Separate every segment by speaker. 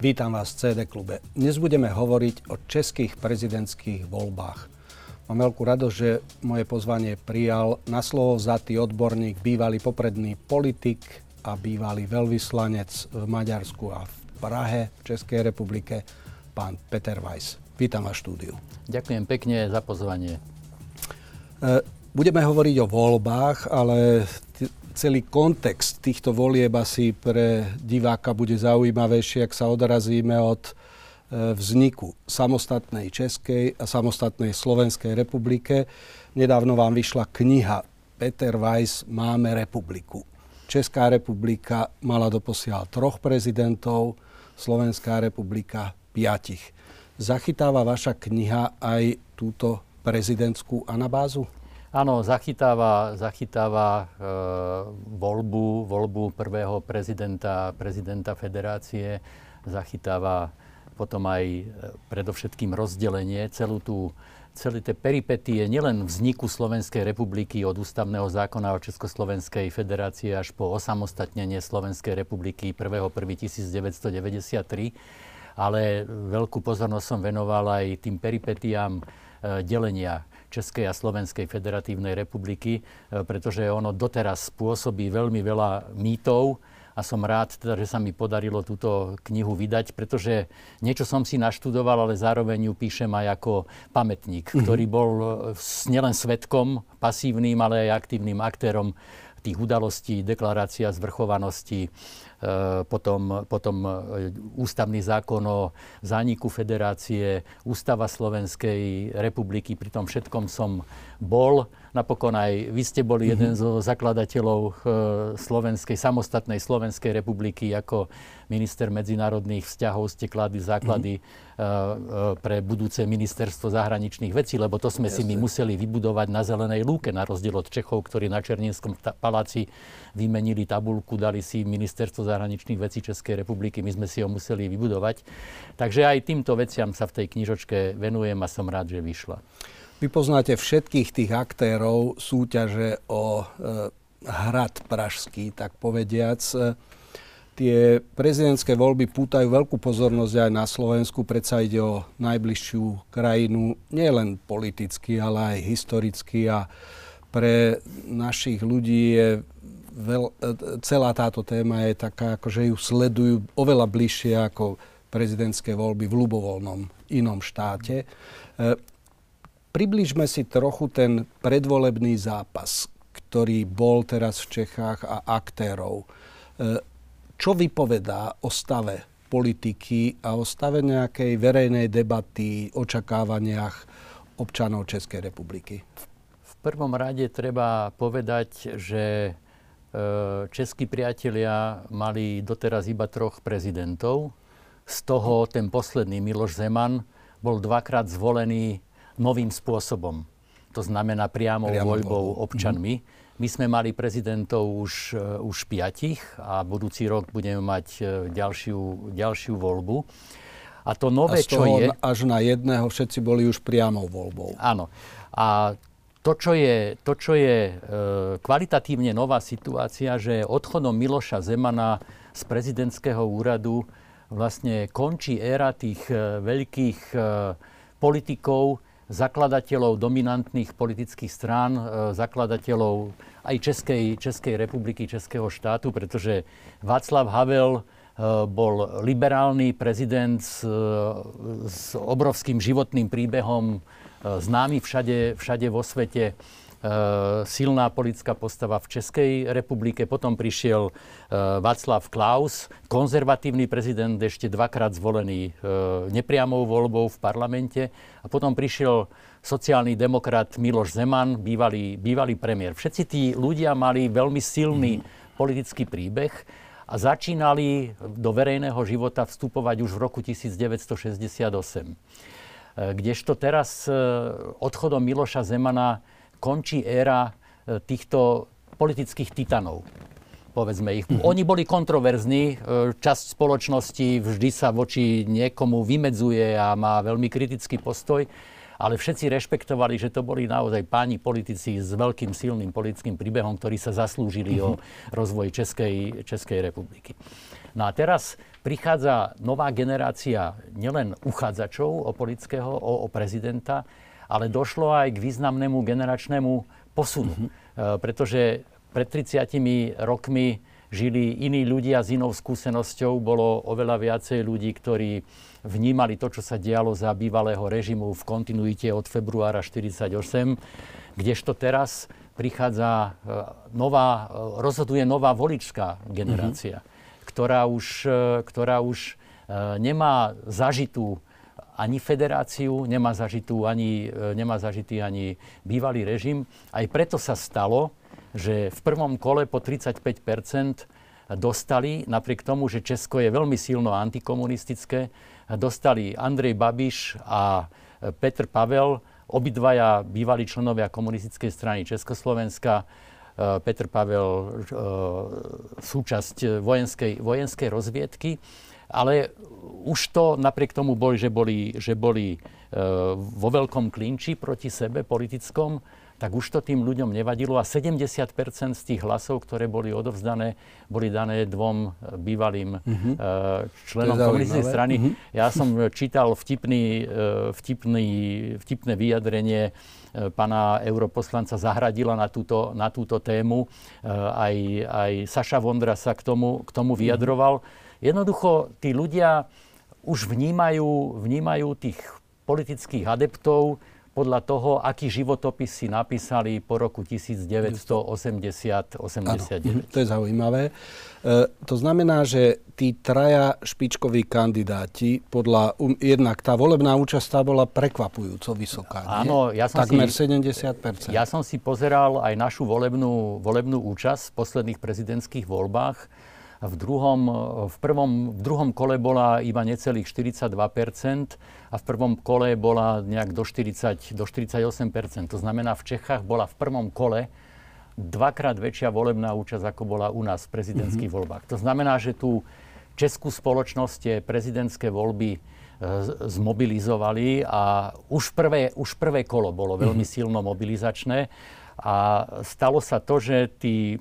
Speaker 1: Vítam vás v CD klube. Dnes budeme hovoriť o českých prezidentských voľbách. Mám veľkú radosť, že moje pozvanie prijal na slovo vzatý odborník, bývalý popredný politik a bývalý veľvyslanec v Maďarsku a v Prahe, v Českej republike, pán Peter Weiss. Vítam vás štúdiu.
Speaker 2: Ďakujem pekne za pozvanie.
Speaker 1: E, budeme hovoriť o voľbách, ale celý kontext týchto volieb asi pre diváka bude zaujímavejší, ak sa odrazíme od e, vzniku samostatnej Českej a samostatnej Slovenskej republike. Nedávno vám vyšla kniha Peter Weiss Máme republiku. Česká republika mala doposiaľ troch prezidentov, Slovenská republika piatich. Zachytáva vaša kniha aj túto prezidentskú anabázu?
Speaker 2: Áno, zachytáva, zachytáva e, voľbu, voľbu prvého prezidenta, prezidenta federácie, zachytáva potom aj e, predovšetkým rozdelenie, celú tú, celé tie peripetie nielen vzniku Slovenskej republiky od ústavného zákona o Československej federácie až po osamostatnenie Slovenskej republiky 1.1.1993, ale veľkú pozornosť som venoval aj tým peripetiám e, delenia Českej a Slovenskej federatívnej republiky, e, pretože ono doteraz spôsobí veľmi veľa mýtov a som rád, teda, že sa mi podarilo túto knihu vydať, pretože niečo som si naštudoval, ale zároveň ju píšem aj ako pamätník, mm-hmm. ktorý bol e, nielen svetkom, pasívnym, ale aj aktívnym aktérom tých udalostí, deklarácia zvrchovanosti, potom, potom eh, ústavný zákon o zániku federácie, ústava Slovenskej republiky, pri tom všetkom som bol. Napokon aj vy ste boli mm-hmm. jeden zo zakladateľov eh, Slovenskej, samostatnej Slovenskej republiky ako minister medzinárodných vzťahov ste kladli základy mm-hmm. pre budúce ministerstvo zahraničných vecí, lebo to sme Jasne. si my museli vybudovať na zelenej lúke, na rozdiel od Čechov, ktorí na Černinskom paláci vymenili tabulku, dali si ministerstvo zahraničných vecí Českej republiky, my sme si ho museli vybudovať. Takže aj týmto veciam sa v tej knižočke venujem a som rád, že vyšla.
Speaker 1: Vy poznáte všetkých tých aktérov súťaže o e, hrad pražský, tak povediac. E, tie prezidentské voľby pútajú veľkú pozornosť aj na Slovensku, predsa ide o najbližšiu krajinu, nielen politicky, ale aj historicky a pre našich ľudí je veľ, e, celá táto téma je taká, ako že ju sledujú oveľa bližšie ako prezidentské voľby v ľubovoľnom inom štáte. E, približme si trochu ten predvolebný zápas, ktorý bol teraz v Čechách a aktérov. E, čo vypovedá o stave politiky a o stave nejakej verejnej debaty, očakávaniach občanov Českej republiky?
Speaker 2: V prvom rade treba povedať, že Eh, českí priatelia mali doteraz iba troch prezidentov. Z toho ten posledný Miloš Zeman bol dvakrát zvolený novým spôsobom. To znamená Priamo voľbou voľbou. občanmi. Mm-hmm. My sme mali prezidentov už, uh, už piatich a budúci rok budeme mať uh, ďalšiu, ďalšiu voľbu.
Speaker 1: A to nové, a čo je... až na jedného všetci boli už priamou voľbou.
Speaker 2: Áno. A to, čo je, to, čo je e, kvalitatívne nová situácia, že odchodom Miloša Zemana z prezidentského úradu vlastne končí éra tých e, veľkých e, politikov, zakladateľov dominantných politických strán, e, zakladateľov aj Českej, Českej republiky, Českého štátu, pretože Václav Havel e, bol liberálny prezident s, e, s obrovským životným príbehom známy všade, všade vo svete, silná politická postava v Českej republike. Potom prišiel e, Václav Klaus, konzervatívny prezident, ešte dvakrát zvolený nepriamou voľbou v parlamente. A potom prišiel sociálny demokrat Miloš Zeman, bývalý, bývalý premiér. Všetci tí ľudia mali veľmi silný mm. politický príbeh a začínali do verejného života vstupovať už v roku 1968. E, kdežto teraz odchodom Miloša Zemana končí éra e, týchto politických titanov povedzme ich. Mm-hmm. Oni boli kontroverzní, časť spoločnosti vždy sa voči niekomu vymedzuje a má veľmi kritický postoj, ale všetci rešpektovali, že to boli naozaj páni politici s veľkým silným politickým príbehom, ktorí sa zaslúžili mm-hmm. o rozvoj Českej, Českej republiky. No a teraz prichádza nová generácia nielen uchádzačov o politického, o, o prezidenta, ale došlo aj k významnému generačnému posunu. Mm-hmm. Pretože pred 30 rokmi žili iní ľudia s inou skúsenosťou. Bolo oveľa viacej ľudí, ktorí vnímali to, čo sa dialo za bývalého režimu v kontinuite od februára 1948, kdežto teraz prichádza e, nová, e, rozhoduje nová voličská generácia, mm-hmm. ktorá už, ktorá už nemá zažitú ani federáciu, nemá, zažitú ani, nemá zažitý ani bývalý režim. Aj preto sa stalo, že v prvom kole po 35% dostali, napriek tomu, že Česko je veľmi silno antikomunistické, dostali Andrej Babiš a Petr Pavel, obidvaja bývalí členovia komunistickej strany Československa, e, Petr Pavel e, súčasť vojenskej, vojenskej rozviedky. Ale už to napriek tomu boli, že boli, že boli e, vo veľkom klinči proti sebe politickom, tak už to tým ľuďom nevadilo a 70% z tých hlasov, ktoré boli odovzdané, boli dané dvom bývalým mm-hmm. členom komunistickej strany. Mm-hmm. Ja som čítal vtipný, vtipný, vtipné vyjadrenie pána europoslanca Zahradila na túto, na túto tému. Aj, aj Saša Vondra sa k tomu, k tomu mhm. vyjadroval. Jednoducho, tí ľudia už vnímajú, vnímajú tých politických adeptov podľa toho, aký životopis si napísali po roku 1980-89.
Speaker 1: Mhm, to je zaujímavé. E, to znamená, že tí traja špičkoví kandidáti, podľa, um, jednak tá volebná účasť tá bola prekvapujúco vysoká.
Speaker 2: Áno, ja som
Speaker 1: Takmer
Speaker 2: si,
Speaker 1: 70%.
Speaker 2: Ja som si pozeral aj našu volebnú, volebnú účasť v posledných prezidentských voľbách v druhom, v, prvom, v druhom kole bola iba necelých 42% a v prvom kole bola nejak do, 40, do 48% To znamená, v Čechách bola v prvom kole dvakrát väčšia volebná účasť, ako bola u nás v prezidentských mm-hmm. voľbách. To znamená, že tú českú spoločnosť tie prezidentské voľby e, zmobilizovali a už prvé, už prvé kolo bolo veľmi mm-hmm. silno mobilizačné. A stalo sa to, že tí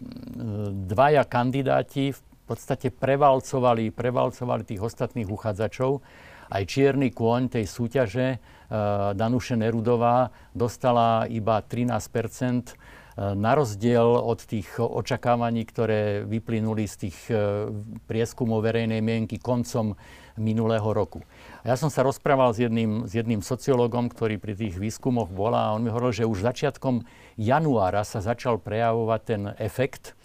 Speaker 2: dvaja kandidáti v podstate prevalcovali, prevalcovali tých ostatných uchádzačov. Aj čierny kôň tej súťaže, uh, Danuše Nerudová, dostala iba 13 e, na rozdiel od tých očakávaní, ktoré vyplynuli z tých e, prieskumov verejnej mienky koncom minulého roku. Ja som sa rozprával s jedným, s jedným sociológom, ktorý pri tých výskumoch bola a on mi hovoril, že už začiatkom januára sa začal prejavovať ten efekt,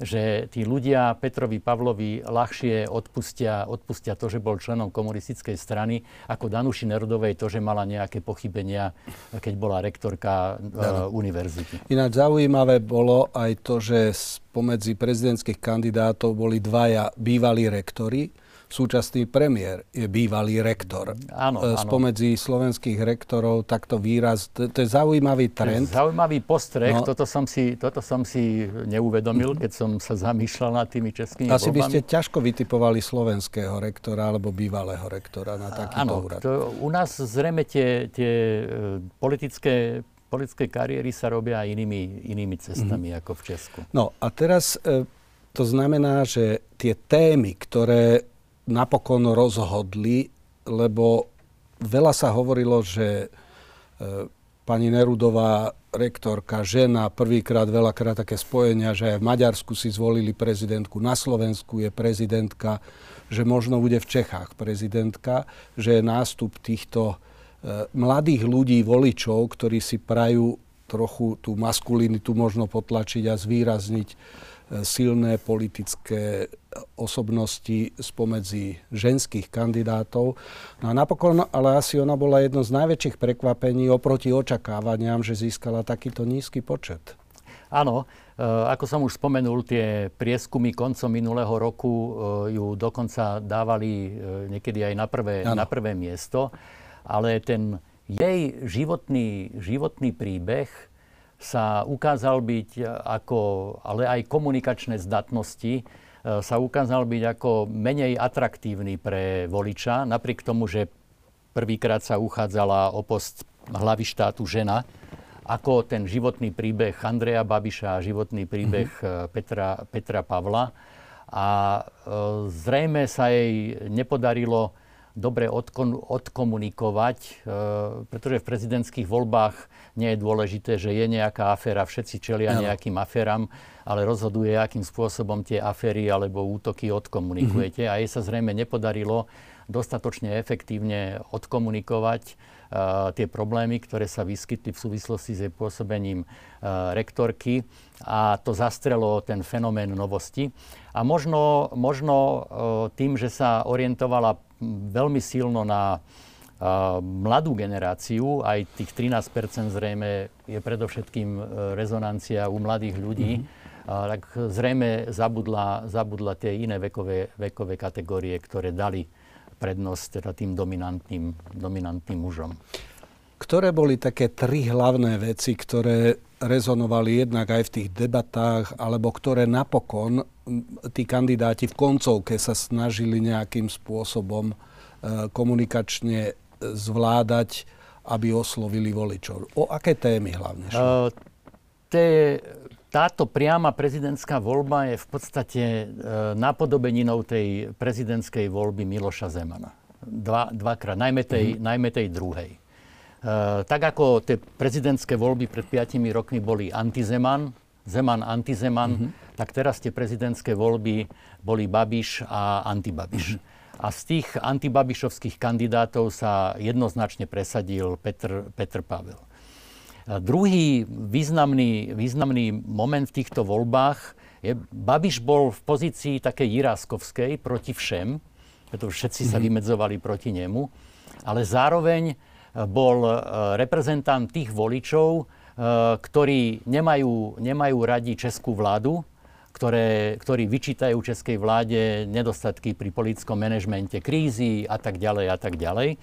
Speaker 2: že tí ľudia Petrovi Pavlovi ľahšie odpustia, odpustia to, že bol členom komunistickej strany, ako Danuši Nerudovej to, že mala nejaké pochybenia, keď bola rektorka uh, univerzity.
Speaker 1: Ináč zaujímavé bolo aj to, že spomedzi prezidentských kandidátov boli dvaja bývalí rektori, súčasný premiér je bývalý rektor.
Speaker 2: Áno,
Speaker 1: e, áno. Spomedzi slovenských rektorov takto výraz, to, to je zaujímavý trend.
Speaker 2: Zaujímavý postreh, no. toto, som si, toto som si neuvedomil, keď som sa zamýšľal nad tými českými
Speaker 1: Asi by ste ťažko vytipovali slovenského rektora alebo bývalého rektora na takýto áno, úrad.
Speaker 2: To, u nás zrejme tie, tie e, politické politické kariéry sa robia inými, inými cestami mm. ako v Česku.
Speaker 1: No a teraz e, to znamená, že tie témy, ktoré napokon rozhodli, lebo veľa sa hovorilo, že e, pani Nerudová, rektorka, žena, prvýkrát, veľakrát také spojenia, že aj v Maďarsku si zvolili prezidentku, na Slovensku je prezidentka, že možno bude v Čechách prezidentka, že je nástup týchto e, mladých ľudí, voličov, ktorí si prajú trochu tú maskulinitu možno potlačiť a zvýrazniť silné politické osobnosti spomedzi ženských kandidátov. No a napokon, ale asi ona bola jedno z najväčších prekvapení oproti očakávaniam, že získala takýto nízky počet.
Speaker 2: Áno, e, ako som už spomenul, tie prieskumy koncom minulého roku e, ju dokonca dávali e, niekedy aj na prvé, na prvé miesto, ale ten jej životný, životný príbeh sa ukázal byť ako, ale aj komunikačné zdatnosti, sa ukázal byť ako menej atraktívny pre voliča, napriek tomu, že prvýkrát sa uchádzala o post hlavy štátu žena, ako ten životný príbeh Andreja Babiša a životný príbeh mm-hmm. Petra, Petra Pavla. a e, zrejme sa jej nepodarilo dobre odkon, odkomunikovať, e, pretože v prezidentských voľbách nie je dôležité, že je nejaká aféra, všetci čelia no. nejakým aféram, ale rozhoduje, akým spôsobom tie aféry alebo útoky odkomunikujete. Mm-hmm. A jej sa zrejme nepodarilo dostatočne efektívne odkomunikovať tie problémy, ktoré sa vyskytli v súvislosti s jej pôsobením uh, rektorky a to zastrelo ten fenomén novosti. A možno, možno uh, tým, že sa orientovala veľmi silno na mladú generáciu, aj tých 13% zrejme je predovšetkým rezonancia u mladých ľudí, mm-hmm. tak zrejme zabudla, zabudla tie iné vekové, vekové kategórie, ktoré dali prednosť teda tým dominantným, dominantným mužom.
Speaker 1: Ktoré boli také tri hlavné veci, ktoré rezonovali jednak aj v tých debatách, alebo ktoré napokon tí kandidáti v koncovke sa snažili nejakým spôsobom e, komunikačne zvládať, aby oslovili voličov? O aké témy hlavne šlo? Uh,
Speaker 2: tie táto priama prezidentská voľba je v podstate e, napodobeninou tej prezidentskej voľby Miloša Zemana. Dva, dvakrát, najmä tej, mm-hmm. najmä tej druhej. E, tak ako tie prezidentské voľby pred 5 rokmi boli antizeman, Zeman, antizeman, mm-hmm. tak teraz tie prezidentské voľby boli Babiš a antibabiš. Mm-hmm. A z tých antibabišovských kandidátov sa jednoznačne presadil Petr, Petr Pavel. Druhý významný, významný moment v týchto voľbách je, Babiš bol v pozícii takej Jiráskovskej proti všem, pretože všetci sa mhm. vymedzovali proti nemu, ale zároveň e, bol e, reprezentant tých voličov, e, ktorí nemajú, nemajú radi českú vládu, ktoré, ktorí vyčítajú českej vláde nedostatky pri politickom manažmente krízy a tak ďalej a tak ďalej.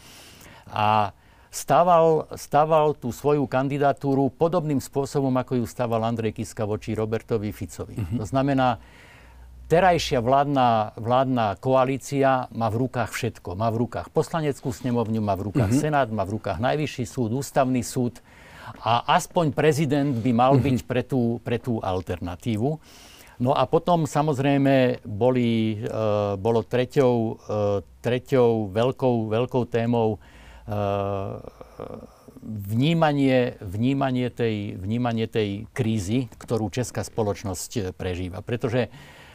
Speaker 2: A stával, stával tú svoju kandidatúru podobným spôsobom, ako ju stával Andrej Kiska voči Robertovi Ficovi. Mm-hmm. To znamená, terajšia vládna, vládna koalícia má v rukách všetko. Má v rukách poslaneckú snemovňu, má v rukách mm-hmm. Senát, má v rukách Najvyšší súd, Ústavný súd a aspoň prezident by mal mm-hmm. byť pre tú, pre tú alternatívu. No a potom samozrejme boli, e, bolo treťou, e, treťou veľkou, veľkou témou vnímanie, vnímanie, tej, vnímanie tej krízy, ktorú česká spoločnosť prežíva. Pretože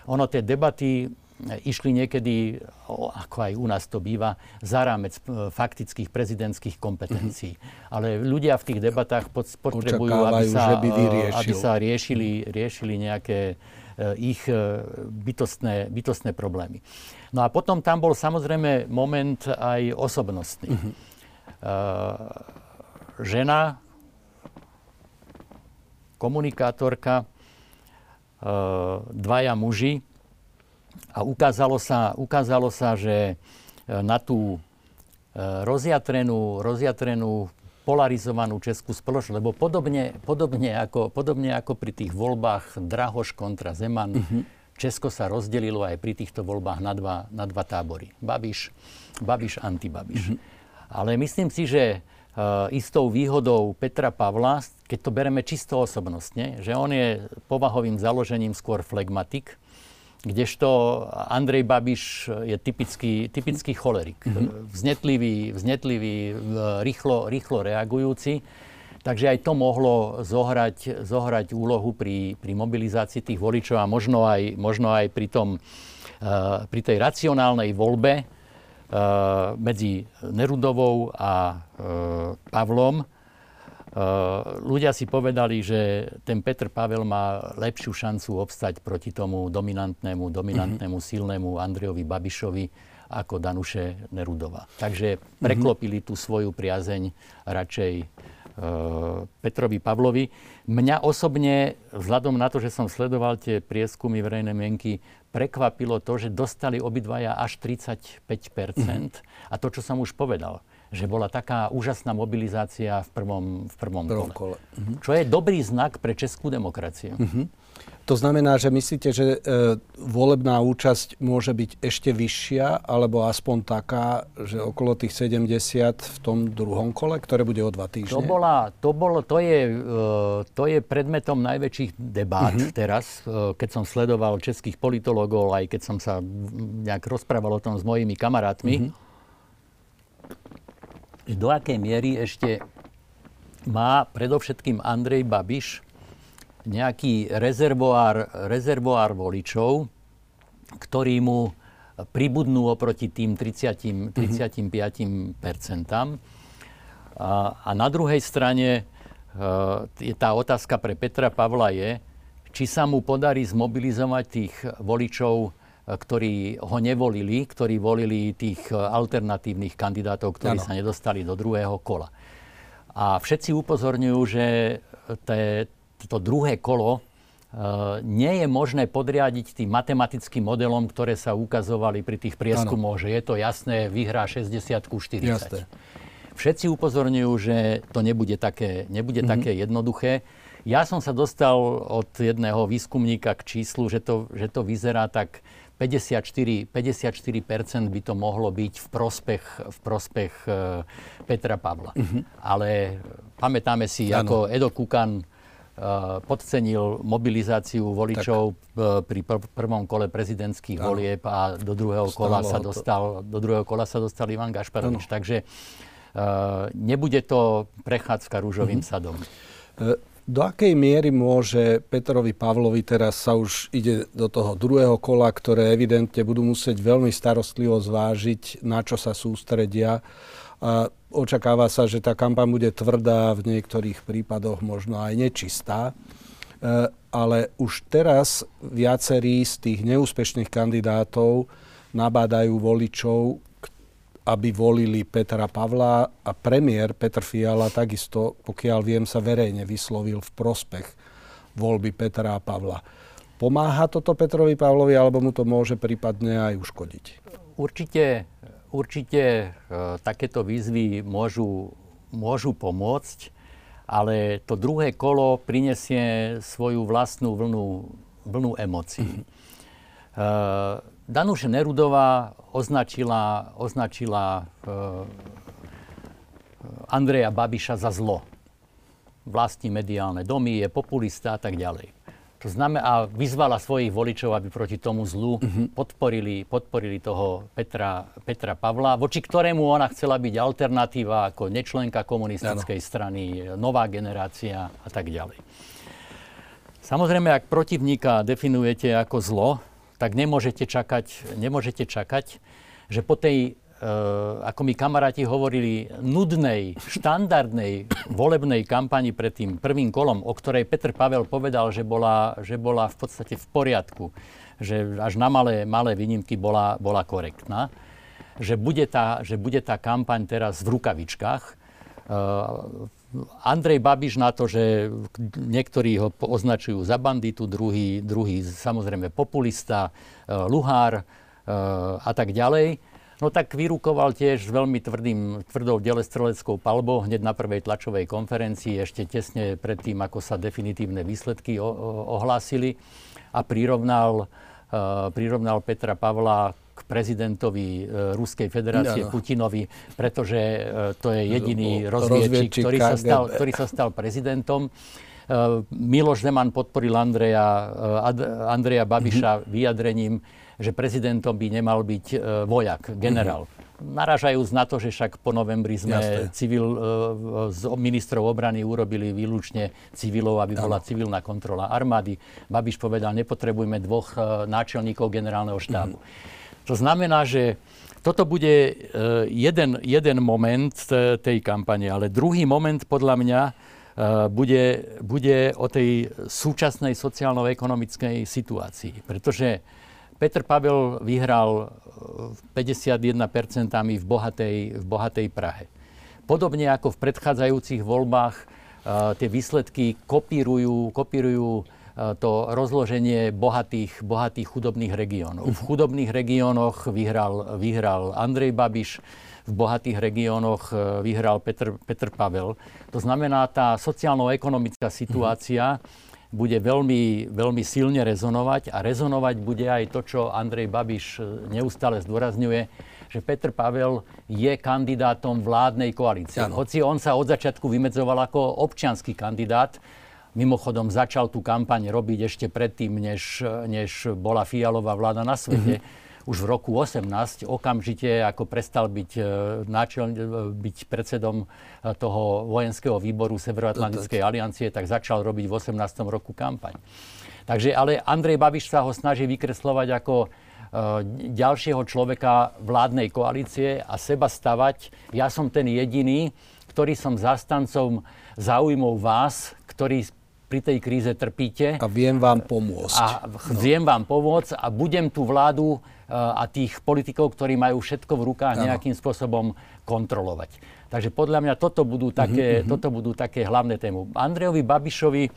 Speaker 2: ono tie debaty išli niekedy, ako aj u nás to býva, za rámec faktických prezidentských kompetencií. Mm-hmm. Ale ľudia v tých debatách potrebujú, aby sa, by aby sa riešili, riešili nejaké ich bytostné, bytostné problémy. No a potom tam bol samozrejme moment aj osobnostný. Mm-hmm Eh, žena, komunikátorka, eh, dvaja muži a ukázalo sa, ukázalo sa že eh, na tú rozjatrenú, rozjatrenú polarizovanú českú spoločnosť, lebo podobne, podobne, ako, podobne ako pri tých voľbách Drahoš kontra Zeman, mm-hmm. Česko sa rozdelilo aj pri týchto voľbách na dva, na dva tábory. Babiš, Babiš, antibabiš. Mm-hmm. Ale myslím si, že uh, istou výhodou Petra Pavla, keď to bereme čisto osobnostne, že on je povahovým založením skôr flegmatik, kdežto Andrej Babiš je typický, typický cholerik. Mm-hmm. Vznetlivý, vznetlivý rýchlo, rýchlo reagujúci. Takže aj to mohlo zohrať, zohrať úlohu pri, pri mobilizácii tých voličov a možno aj, možno aj pri, tom, uh, pri tej racionálnej voľbe, Eh, medzi Nerudovou a eh, Pavlom. Eh, ľudia si povedali, že ten Petr Pavel má lepšiu šancu obstať proti tomu dominantnému, dominantnému, mm-hmm. silnému Andrejovi Babišovi ako Danuše Nerudova. Takže mhm. preklopili tú svoju priazeň radšej Petrovi Pavlovi. Mňa osobne, vzhľadom na to, že som sledoval tie prieskumy verejnej mienky, prekvapilo to, že dostali obidvaja až 35 mm. A to, čo som už povedal, že bola taká úžasná mobilizácia v prvom, v prvom,
Speaker 1: prvom
Speaker 2: kole.
Speaker 1: kole. Mhm.
Speaker 2: Čo je dobrý znak pre českú demokraciu.
Speaker 1: Mhm. To znamená, že myslíte, že e, volebná účasť môže byť ešte vyššia, alebo aspoň taká, že okolo tých 70 v tom druhom kole, ktoré bude o dva týždne?
Speaker 2: To, bola, to, bolo, to, je, e, to je predmetom najväčších debát uh-huh. teraz, e, keď som sledoval českých politologov, aj keď som sa nejak rozprával o tom s mojimi kamarátmi. Uh-huh. Do akej miery ešte má predovšetkým Andrej Babiš nejaký rezervoár, rezervoár voličov, ktorí mu pribudnú oproti tým 30, 35 percentám. A, a na druhej strane e, je tá otázka pre Petra Pavla je, či sa mu podarí zmobilizovať tých voličov, e, ktorí ho nevolili, ktorí volili tých alternatívnych kandidátov, ktorí ano. sa nedostali do druhého kola. A všetci upozorňujú, že té, to druhé kolo Uh, nie je možné podriadiť tým matematickým modelom, ktoré sa ukazovali pri tých prieskumoch, že je to jasné, vyhrá 60 ku 40. Jasné. Všetci upozorňujú, že to nebude také, nebude mm-hmm. také jednoduché. Ja som sa dostal od jedného výskumníka k číslu, že to, že to vyzerá tak 54, 54% by to mohlo byť v prospech, v prospech uh, Petra Pavla. Mm-hmm. Ale pamätáme si, ano. ako Edo Kukan podcenil mobilizáciu voličov tak. pri prvom kole prezidentských ano. volieb a do druhého, kola sa dostal, do druhého kola sa dostal Ivan Gašparovič. Takže uh, nebude to prechádzka rúžovým uh-huh. sadom.
Speaker 1: Uh, do akej miery môže Petrovi Pavlovi teraz sa už ide do toho druhého kola, ktoré evidentne budú musieť veľmi starostlivo zvážiť, na čo sa sústredia. A Očakáva sa, že tá kampaň bude tvrdá, v niektorých prípadoch možno aj nečistá. E, ale už teraz viacerí z tých neúspešných kandidátov nabádajú voličov, aby volili Petra Pavla a premiér Petr Fiala takisto, pokiaľ viem, sa verejne vyslovil v prospech voľby Petra a Pavla. Pomáha toto Petrovi Pavlovi, alebo mu to môže prípadne aj uškodiť?
Speaker 2: Určite Určite e, takéto výzvy môžu, môžu pomôcť, ale to druhé kolo prinesie svoju vlastnú vlnu, vlnu emócií. Mm-hmm. Danuše Nerudová označila, označila e, Andreja Babiša za zlo. Vlastní mediálne domy, je populista a tak ďalej. To znamená, a vyzvala svojich voličov, aby proti tomu zlu uh-huh. podporili, podporili toho Petra, Petra Pavla, voči ktorému ona chcela byť alternatíva ako nečlenka komunistickej ano. strany, nová generácia a tak ďalej. Samozrejme, ak protivníka definujete ako zlo, tak nemôžete čakať, nemôžete čakať že po tej ako mi kamaráti hovorili, nudnej, štandardnej volebnej kampani pred tým prvým kolom, o ktorej Petr Pavel povedal, že bola, že bola v podstate v poriadku, že až na malé, malé výnimky bola, bola korektná, že bude, tá, že bude tá kampaň teraz v rukavičkách. Uh, Andrej Babiš na to, že niektorí ho označujú za banditu, druhý, druhý samozrejme populista, uh, luhár uh, a tak ďalej No tak vyrukoval tiež veľmi tvrdým, tvrdou delestreleckou palbou hneď na prvej tlačovej konferencii, ešte tesne pred tým, ako sa definitívne výsledky o, o, ohlásili a prirovnal, uh, prirovnal Petra Pavla k prezidentovi uh, Ruskej federácie no. Putinovi, pretože uh, to je jediný rozviečik, ktorý sa, stal, ktorý sa stal prezidentom. Uh, Miloš Zeman podporil Andreja, uh, Andreja Babiša mm-hmm. vyjadrením, že prezidentom by nemal byť e, vojak, generál. Mm-hmm. Naražajúc na to, že však po novembri sme Jasne. civil, e, z ministrov obrany urobili výlučne civilov, aby bola ano. civilná kontrola armády. Babiš povedal, nepotrebujeme dvoch e, náčelníkov generálneho štábu. Mm-hmm. To znamená, že toto bude e, jeden, jeden moment tej kampane, ale druhý moment podľa mňa bude, bude o tej súčasnej sociálno-ekonomickej situácii. Pretože Petr Pavel vyhral 51% e, v bohatej, v bohatej Prahe. Podobne ako v predchádzajúcich voľbách uh, tie výsledky kopírujú, kopírujú uh, to rozloženie bohatých, bohatých chudobných regiónov. V chudobných regiónoch vyhral, vyhral Andrej Babiš, v bohatých regiónoch vyhral Petr, Petr Pavel. To znamená, tá sociálno-ekonomická situácia bude veľmi, veľmi silne rezonovať a rezonovať bude aj to, čo Andrej Babiš e, neustále zdôrazňuje, že Petr Pavel je kandidátom vládnej koalície. Ano. Hoci on sa od začiatku vymedzoval ako občianský kandidát, mimochodom začal tú kampaň robiť ešte predtým, než, než bola Fialová vláda na svete. Mm-hmm už v roku 18, okamžite ako prestal byť, e, náčel, e, byť predsedom e, toho vojenského výboru Severoatlantickej aliancie, tak začal robiť v 18. roku kampaň. Takže ale Andrej Babiš sa ho snaží vykreslovať ako ďalšieho človeka vládnej koalície a seba stavať. Ja som ten jediný, ktorý som zastancom záujmov vás, ktorí pri tej kríze trpíte.
Speaker 1: A viem vám pomôcť.
Speaker 2: A viem vám pomôcť a budem tú vládu a tých politikov, ktorí majú všetko v rukách ano. nejakým spôsobom kontrolovať. Takže podľa mňa toto budú také, uh-huh. toto budú také hlavné tému. Andrejovi Babišovi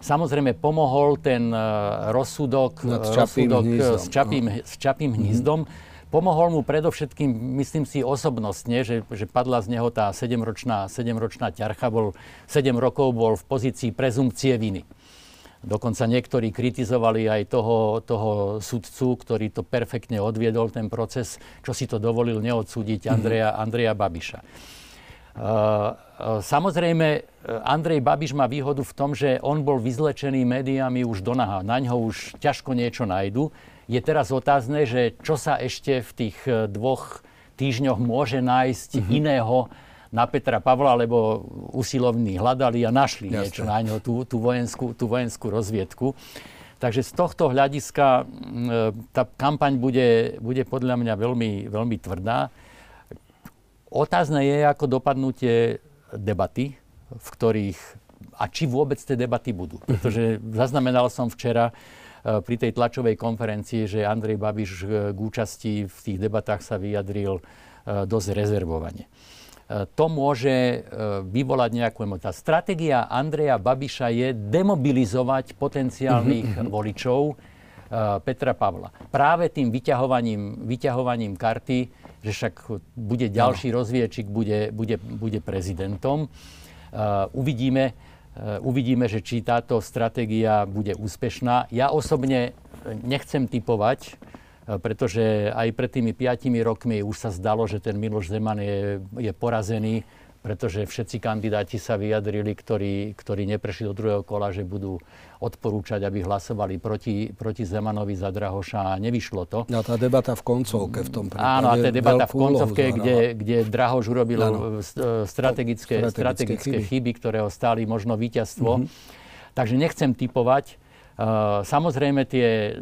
Speaker 2: samozrejme pomohol ten uh, rozsudok, rozsudok s Čapým, no. s Čapým uh-huh. Pomohol mu predovšetkým, myslím si, osobnostne, že, že padla z neho tá 7-ročná, 7-ročná ťarcha, bol 7 rokov bol v pozícii prezumcie viny. Dokonca niektorí kritizovali aj toho, toho sudcu, ktorý to perfektne odviedol, ten proces, čo si to dovolil neodsúdiť mhm. Andreja, Andreja Babiša. Uh, uh, samozrejme, Andrej Babiš má výhodu v tom, že on bol vyzlečený médiami už do naha. Na ňo už ťažko niečo nájdu. Je teraz otázne, že čo sa ešte v tých dvoch týždňoch môže nájsť mm-hmm. iného, na Petra Pavla, lebo usilovní hľadali a našli Jasne. niečo na ňo, tú, tú, vojenskú, tú vojenskú rozviedku. Takže z tohto hľadiska tá kampaň bude, bude podľa mňa veľmi, veľmi tvrdá. Otázne je, ako dopadnutie debaty, v ktorých a či vôbec tie debaty budú. Pretože zaznamenal som včera e, pri tej tlačovej konferencii, že Andrej Babiš k účasti v tých debatách sa vyjadril e, dosť rezervovane. E, to môže e, vyvolať nejakú emociu. Tá stratégia Andreja Babiša je demobilizovať potenciálnych voličov e, Petra Pavla. Práve tým vyťahovaním, vyťahovaním karty, že však bude ďalší rozviečik, bude, bude, bude prezidentom. Uvidíme, uvidíme, že či táto stratégia bude úspešná. Ja osobne nechcem typovať, E, pretože aj pred tými piatimi rokmi už sa zdalo, že ten Miloš Zeman je, je porazený, pretože všetci kandidáti sa vyjadrili, ktorí, ktorí neprešli do druhého kola, že budú odporúčať, aby hlasovali proti, proti Zemanovi za Drahoša a nevyšlo to.
Speaker 1: A tá debata v koncovke v tom prípade.
Speaker 2: Áno, a tá debata v koncovke, kde, kde Drahoš urobil ano. E, strategické, strategické, strategické chyby. chyby, ktoré ho stáli možno víťazstvo. Mm-hmm. Takže nechcem typovať. Uh, samozrejme tie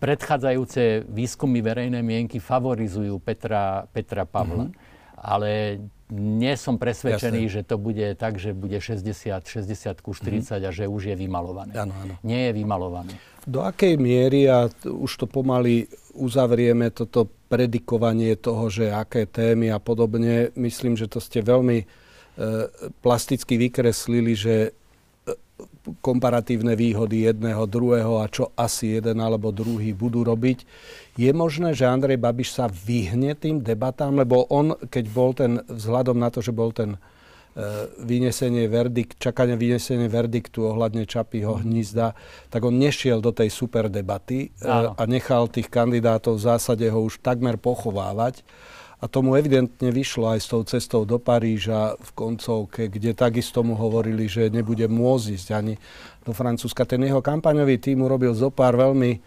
Speaker 2: predchádzajúce výskumy verejnej mienky favorizujú Petra, Petra Pavla. Mm-hmm. Ale nie som presvedčený, Jasne. že to bude tak, že bude 60, 60 ku 40 mm-hmm. a že už je vymalované.
Speaker 1: Ano, ano.
Speaker 2: Nie je vymalované.
Speaker 1: Do akej miery, a už to pomaly uzavrieme, toto predikovanie toho, že aké témy a podobne, myslím, že to ste veľmi e, plasticky vykreslili, že komparatívne výhody jedného, druhého a čo asi jeden alebo druhý budú robiť. Je možné, že Andrej Babiš sa vyhne tým debatám, lebo on, keď bol ten, vzhľadom na to, že bol ten e, vynesenie verdikt, čakanie vynesenie verdiktu ohľadne Čapího hnízda, tak on nešiel do tej super debaty e, a nechal tých kandidátov v zásade ho už takmer pochovávať. A tomu evidentne vyšlo aj s tou cestou do Paríža v koncovke, kde takisto mu hovorili, že nebude môcť ísť ani do Francúzska. Ten jeho kampaňový tým urobil zo pár veľmi e,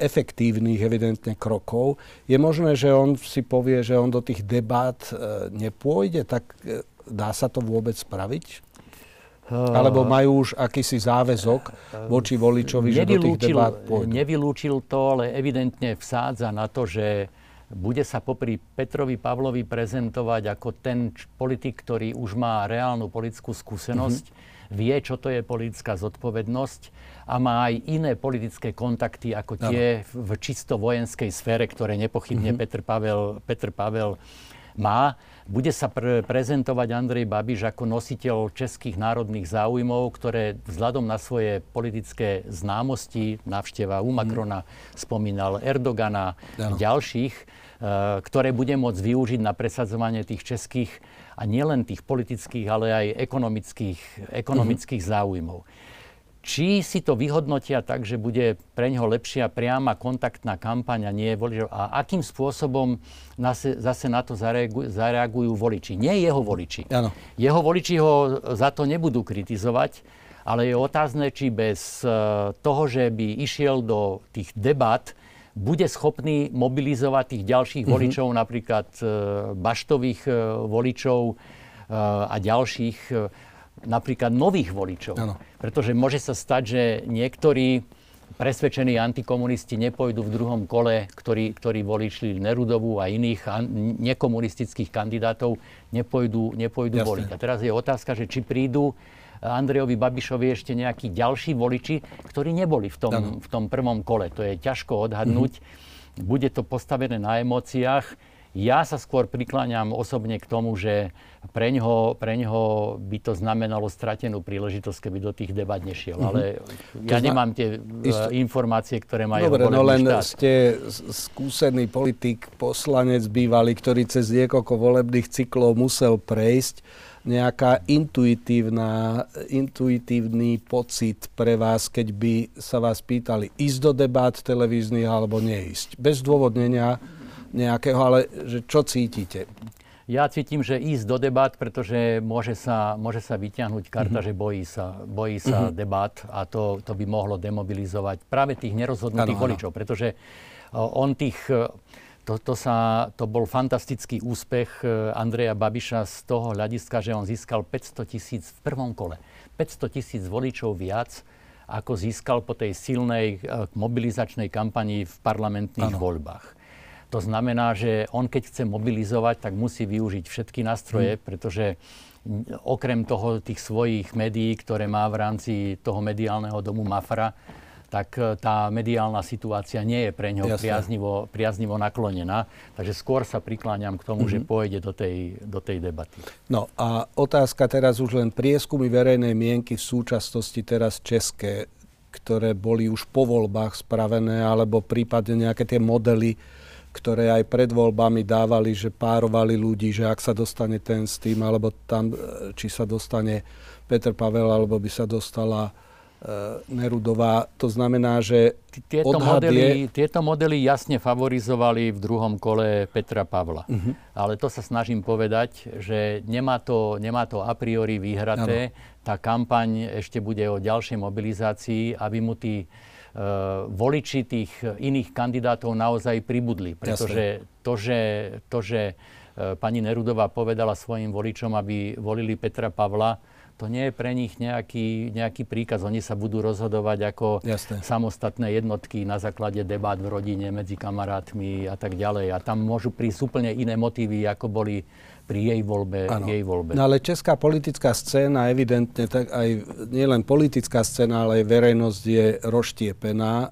Speaker 1: efektívnych evidentne krokov. Je možné, že on si povie, že on do tých debát e, nepôjde, tak e, dá sa to vôbec spraviť? Alebo majú už akýsi záväzok voči voličovi, že do tých debát pôjdu?
Speaker 2: Nevylúčil to, ale evidentne vsádza na to, že bude sa popri Petrovi Pavlovi prezentovať ako ten politik, ktorý už má reálnu politickú skúsenosť, mm-hmm. vie, čo to je politická zodpovednosť a má aj iné politické kontakty ako tie v čisto vojenskej sfére, ktoré nepochybne mm-hmm. Petr Pavel, Petr Pavel má. Bude sa pre- prezentovať Andrej Babiš ako nositeľ českých národných záujmov, ktoré vzhľadom na svoje politické známosti, návšteva u Macrona, mm. spomínal Erdogana, ano. ďalších, ktoré bude môcť využiť na presadzovanie tých českých a nielen tých politických, ale aj ekonomických, ekonomických mm-hmm. záujmov či si to vyhodnotia tak, že bude pre neho lepšia priama kontaktná kampaň a nie voličov a akým spôsobom zase, zase na to zareagujú, zareagujú voliči. Nie jeho voliči.
Speaker 1: Ano.
Speaker 2: Jeho voliči ho za to nebudú kritizovať, ale je otázne, či bez e, toho, že by išiel do tých debat, bude schopný mobilizovať tých ďalších mm-hmm. voličov, napríklad e, baštových e, voličov a ďalších napríklad nových voličov. Ano. Pretože môže sa stať, že niektorí presvedčení antikomunisti nepôjdu v druhom kole, ktorí, ktorí voličili Nerudovú a iných nekomunistických kandidátov, nepôjdu, nepôjdu voliť. A teraz je otázka, že či prídu Andrejovi Babišovi ešte nejakí ďalší voliči, ktorí neboli v tom, v tom prvom kole. To je ťažko odhadnúť. Mm-hmm. Bude to postavené na emóciách ja sa skôr prikláňam osobne k tomu, že pre ňoho, pre ňoho by to znamenalo stratenú príležitosť, keby do tých debat nešiel. Mm-hmm. Ale ja zna... nemám tie e, Isto... informácie, ktoré majú
Speaker 1: Dobre, no len štát. ste skúsený politik, poslanec bývalý, ktorý cez niekoľko volebných cyklov musel prejsť nejaká intuitívna, intuitívny pocit pre vás, keď by sa vás pýtali ísť do debát televíznych alebo neísť. Bez dôvodnenia nejakého, ale že čo cítite?
Speaker 2: Ja cítim, že ísť do debat, pretože môže sa, môže sa vyťahnuť karta, mm-hmm. že bojí sa, bojí sa mm-hmm. debat a to, to by mohlo demobilizovať práve tých nerozhodnutých voličov, pretože on tých, to, to, sa, to bol fantastický úspech e, Andreja Babiša z toho hľadiska, že on získal 500 tisíc v prvom kole. 500 tisíc voličov viac, ako získal po tej silnej e, mobilizačnej kampanii v parlamentných ano. voľbách. To znamená, že on keď chce mobilizovať, tak musí využiť všetky nástroje, hmm. pretože okrem toho tých svojich médií, ktoré má v rámci toho mediálneho domu Mafra, tak e, tá mediálna situácia nie je pre ňo priaznivo, priaznivo naklonená. Takže skôr sa prikláňam k tomu, mm-hmm. že mhm. pôjde do tej, do tej debaty.
Speaker 1: No a otázka teraz už len prieskumy verejnej mienky v súčasnosti teraz české, ktoré boli už po voľbách spravené, alebo prípadne nejaké tie modely, ktoré aj pred voľbami dávali, že párovali ľudí, že ak sa dostane ten s tým, alebo tam, e, či sa dostane Peter Pavel, alebo by sa dostala Nerudová. To znamená, že
Speaker 2: tieto modely, je... tieto modely jasne favorizovali v druhom kole Petra Pavla. Uh-huh. Ale to sa snažím povedať, že nemá to, nemá to a priori vyhraté. Ano. Tá kampaň ešte bude o ďalšej mobilizácii, aby mu tí Eh, voliči tých iných kandidátov naozaj pribudli. Pretože to že, to, že eh, pani Nerudová povedala svojim voličom, aby volili Petra Pavla, to nie je pre nich nejaký, nejaký príkaz. Oni sa budú rozhodovať ako Jasne. samostatné jednotky na základe debát v rodine, medzi kamarátmi a tak ďalej. A tam môžu prísť úplne iné motívy, ako boli pri jej voľbe. Jej voľbe.
Speaker 1: No ale česká politická scéna, evidentne, tak aj nielen politická scéna, ale aj verejnosť je roštiepená. E,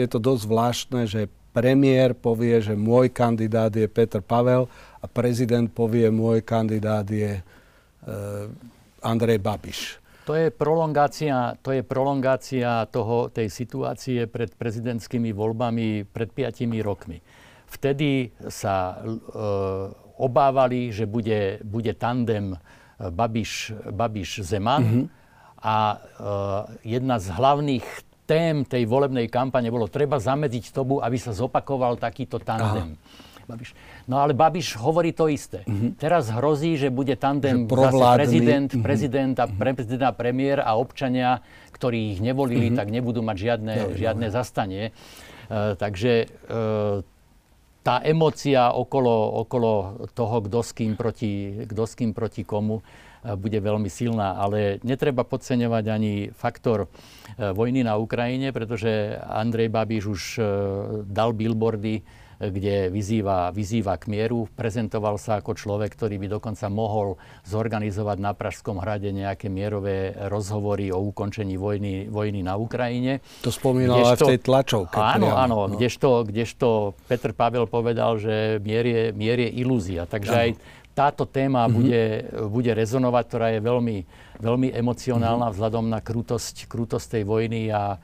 Speaker 1: je to dosť zvláštne, že premiér povie, že môj kandidát je Petr Pavel a prezident povie, môj kandidát je e, Andrej Babiš.
Speaker 2: To je prolongácia, to je prolongácia toho, tej situácie pred prezidentskými voľbami pred piatimi rokmi. Vtedy sa e, obávali, že bude, bude tandem e, Babiš, Babiš Zeman mm-hmm. a e, jedna z hlavných tém tej volebnej kampane bolo treba zamedziť tomu, aby sa zopakoval takýto tandem. Babiš. No ale Babiš hovorí to isté. Mm-hmm. Teraz hrozí, že bude tandem že zase prezident, mm-hmm. prezident, a pre, prezident a premiér a občania, ktorí ich nevolili, mm-hmm. tak nebudú mať žiadne, no, žiadne no. zastanie. Uh, takže uh, tá emocia okolo, okolo toho, kto s, kým proti, kto s kým proti komu, e, bude veľmi silná. Ale netreba podceňovať ani faktor vojny na Ukrajine, pretože Andrej Babiš už dal billboardy kde vyzýva, vyzýva k mieru. Prezentoval sa ako človek, ktorý by dokonca mohol zorganizovať na Pražskom hrade nejaké mierové rozhovory o ukončení vojny, vojny na Ukrajine.
Speaker 1: To spomínal kdežto, aj v tej tlačovke.
Speaker 2: Áno, priamo, áno. No. Kdežto, kdežto Petr Pavel povedal, že mier je, mier je ilúzia. Takže áno. aj táto téma mm-hmm. bude, bude rezonovať, ktorá je veľmi, veľmi emocionálna mm-hmm. vzhľadom na krutosť, krutosť tej vojny a e,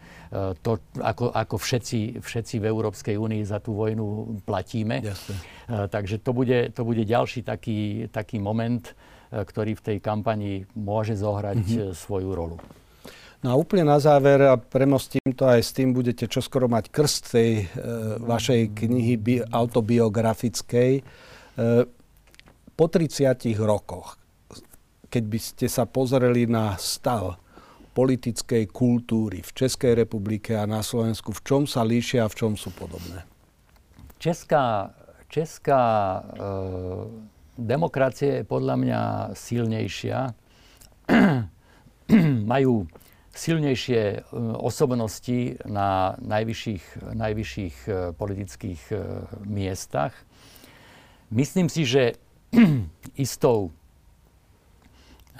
Speaker 2: to, ako, ako všetci, všetci v Európskej únii za tú vojnu platíme. Jasne. E, takže to bude, to bude ďalší taký, taký moment, e, ktorý v tej kampani môže zohrať mm-hmm. svoju rolu.
Speaker 1: No a úplne na záver, a premostím to aj s tým, budete čoskoro mať krst tej e, vašej knihy bi- autobiografickej. E, po 30 rokoch, keď by ste sa pozreli na stav politickej kultúry v Českej republike a na Slovensku, v čom sa líšia a v čom sú podobné?
Speaker 2: Česká, česká e, demokracia je podľa mňa silnejšia. Majú silnejšie e, osobnosti na najvyšších, najvyšších e, politických e, miestach. Myslím si, že istou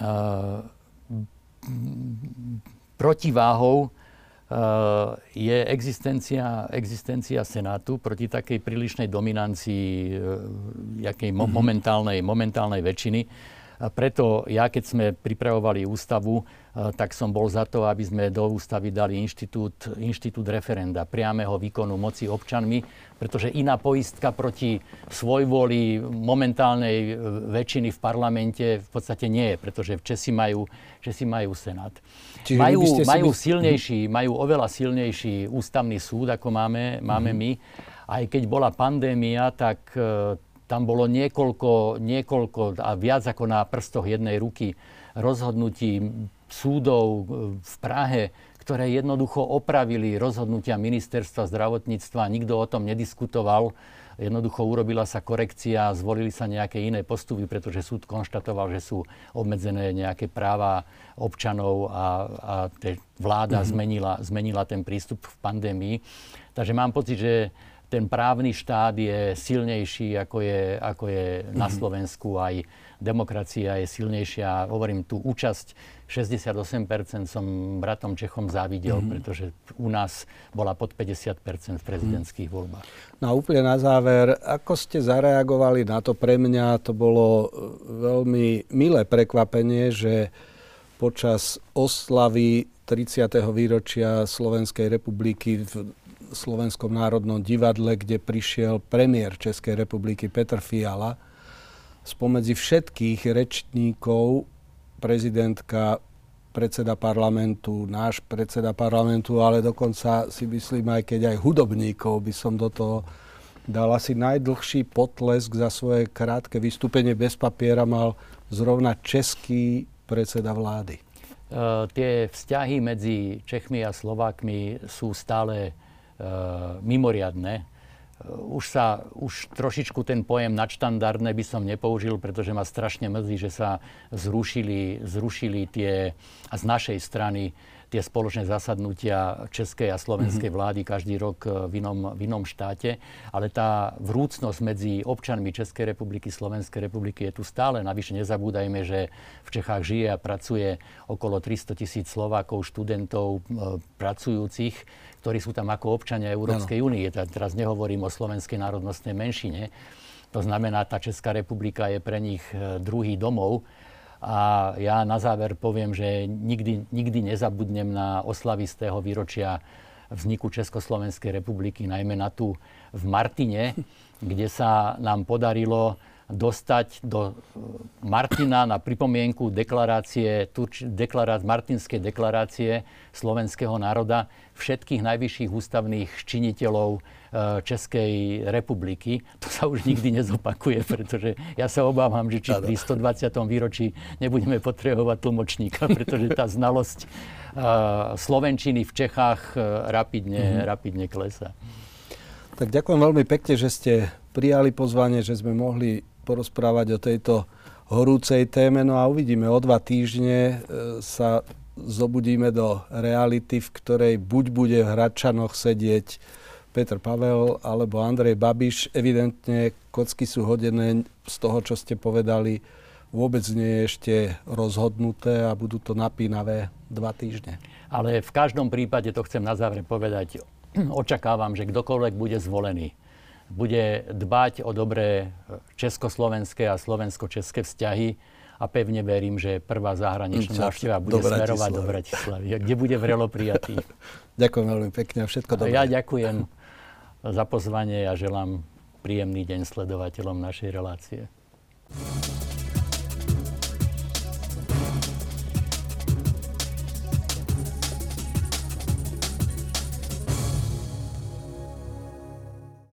Speaker 2: uh, protiváhou uh, je existencia, existencia Senátu proti takej prílišnej dominancii uh, jakej mo- mhm. momentálnej, momentálnej väčšiny. A preto ja, keď sme pripravovali ústavu, tak som bol za to, aby sme do ústavy dali inštitút, inštitút referenda, priameho výkonu moci občanmi, pretože iná poistka proti svojvoli momentálnej e, väčšiny v parlamente v podstate nie je, pretože Česi majú, Česi majú Senát. Čiže majú, majú by... silnejší, majú oveľa silnejší ústavný súd, ako máme, máme mm-hmm. my. Aj keď bola pandémia, tak e, tam bolo niekoľko, niekoľko a viac ako na prstoch jednej ruky rozhodnutí súdov e, v Prahe, ktoré jednoducho opravili rozhodnutia ministerstva zdravotníctva. Nikto o tom nediskutoval. Jednoducho urobila sa korekcia, zvolili sa nejaké iné postupy, pretože súd konštatoval, že sú obmedzené nejaké práva občanov a, a vláda mm-hmm. zmenila, zmenila ten prístup v pandémii. Takže mám pocit, že ten právny štát je silnejší, ako je, ako je na mhm. Slovensku. Aj demokracia je silnejšia. Hovorím, tú účasť 68% som bratom Čechom závidel, mm-hmm. pretože u nás bola pod 50% v prezidentských mm-hmm. voľbách.
Speaker 1: No a úplne na záver, ako ste zareagovali na to? Pre mňa to bolo e, veľmi milé prekvapenie, že počas oslavy 30. výročia Slovenskej republiky v Slovenskom národnom divadle, kde prišiel premiér Českej republiky Petr Fiala, spomedzi všetkých rečníkov prezidentka, predseda parlamentu, náš predseda parlamentu, ale dokonca si myslím aj keď aj hudobníkov by som do toho dal asi najdlhší potlesk za svoje krátke vystúpenie bez papiera mal zrovna český predseda vlády.
Speaker 2: Uh, tie vzťahy medzi Čechmi a Slovákmi sú stále mimoriadne. Už sa, už trošičku ten pojem nadštandardné by som nepoužil, pretože ma strašne mrzí, že sa zrušili, zrušili tie, a z našej strany tie spoločné zasadnutia českej a slovenskej mhm. vlády každý rok e, v inom, v inom štáte. Ale tá vrúcnosť medzi občanmi Českej republiky, Slovenskej republiky je tu stále. Navyše nezabúdajme, že v Čechách žije a pracuje okolo 300 tisíc Slovákov, študentov, e, pracujúcich ktorí sú tam ako občania Európskej únie. Teraz nehovorím o slovenskej národnostnej menšine. To znamená, tá Česká republika je pre nich e, druhý domov. A ja na záver poviem, že nikdy, nikdy nezabudnem na oslavistého výročia vzniku Československej republiky, najmä na tú v Martine, kde sa nám podarilo dostať do e, Martina na pripomienku deklarácie, Turč, deklará, Martinskej deklarácie slovenského národa všetkých najvyšších ústavných činiteľov e, Českej republiky. To sa už nikdy nezopakuje, pretože ja sa obávam, že či pri 120. výročí nebudeme potrebovať tlmočníka, pretože tá znalosť e, Slovenčiny v Čechách rapidne, mm-hmm. rapidne klesa.
Speaker 1: Tak ďakujem veľmi pekne, že ste prijali pozvanie, že sme mohli porozprávať o tejto horúcej téme. No a uvidíme, o dva týždne e, sa zobudíme do reality, v ktorej buď bude v Hradčanoch sedieť Peter Pavel alebo Andrej Babiš. Evidentne kocky sú hodené z toho, čo ste povedali, vôbec nie je ešte rozhodnuté a budú to napínavé dva týždne.
Speaker 2: Ale v každom prípade, to chcem na záver povedať, očakávam, že kdokoľvek bude zvolený, bude dbať o dobré československé a slovensko-české vzťahy a pevne verím, že prvá zahraničná návšteva bude do smerovať do Bratislavy, kde bude vrelo prijatý.
Speaker 1: ďakujem veľmi pekne a všetko dobré.
Speaker 2: Ja ďakujem za pozvanie a želám príjemný deň sledovateľom našej relácie.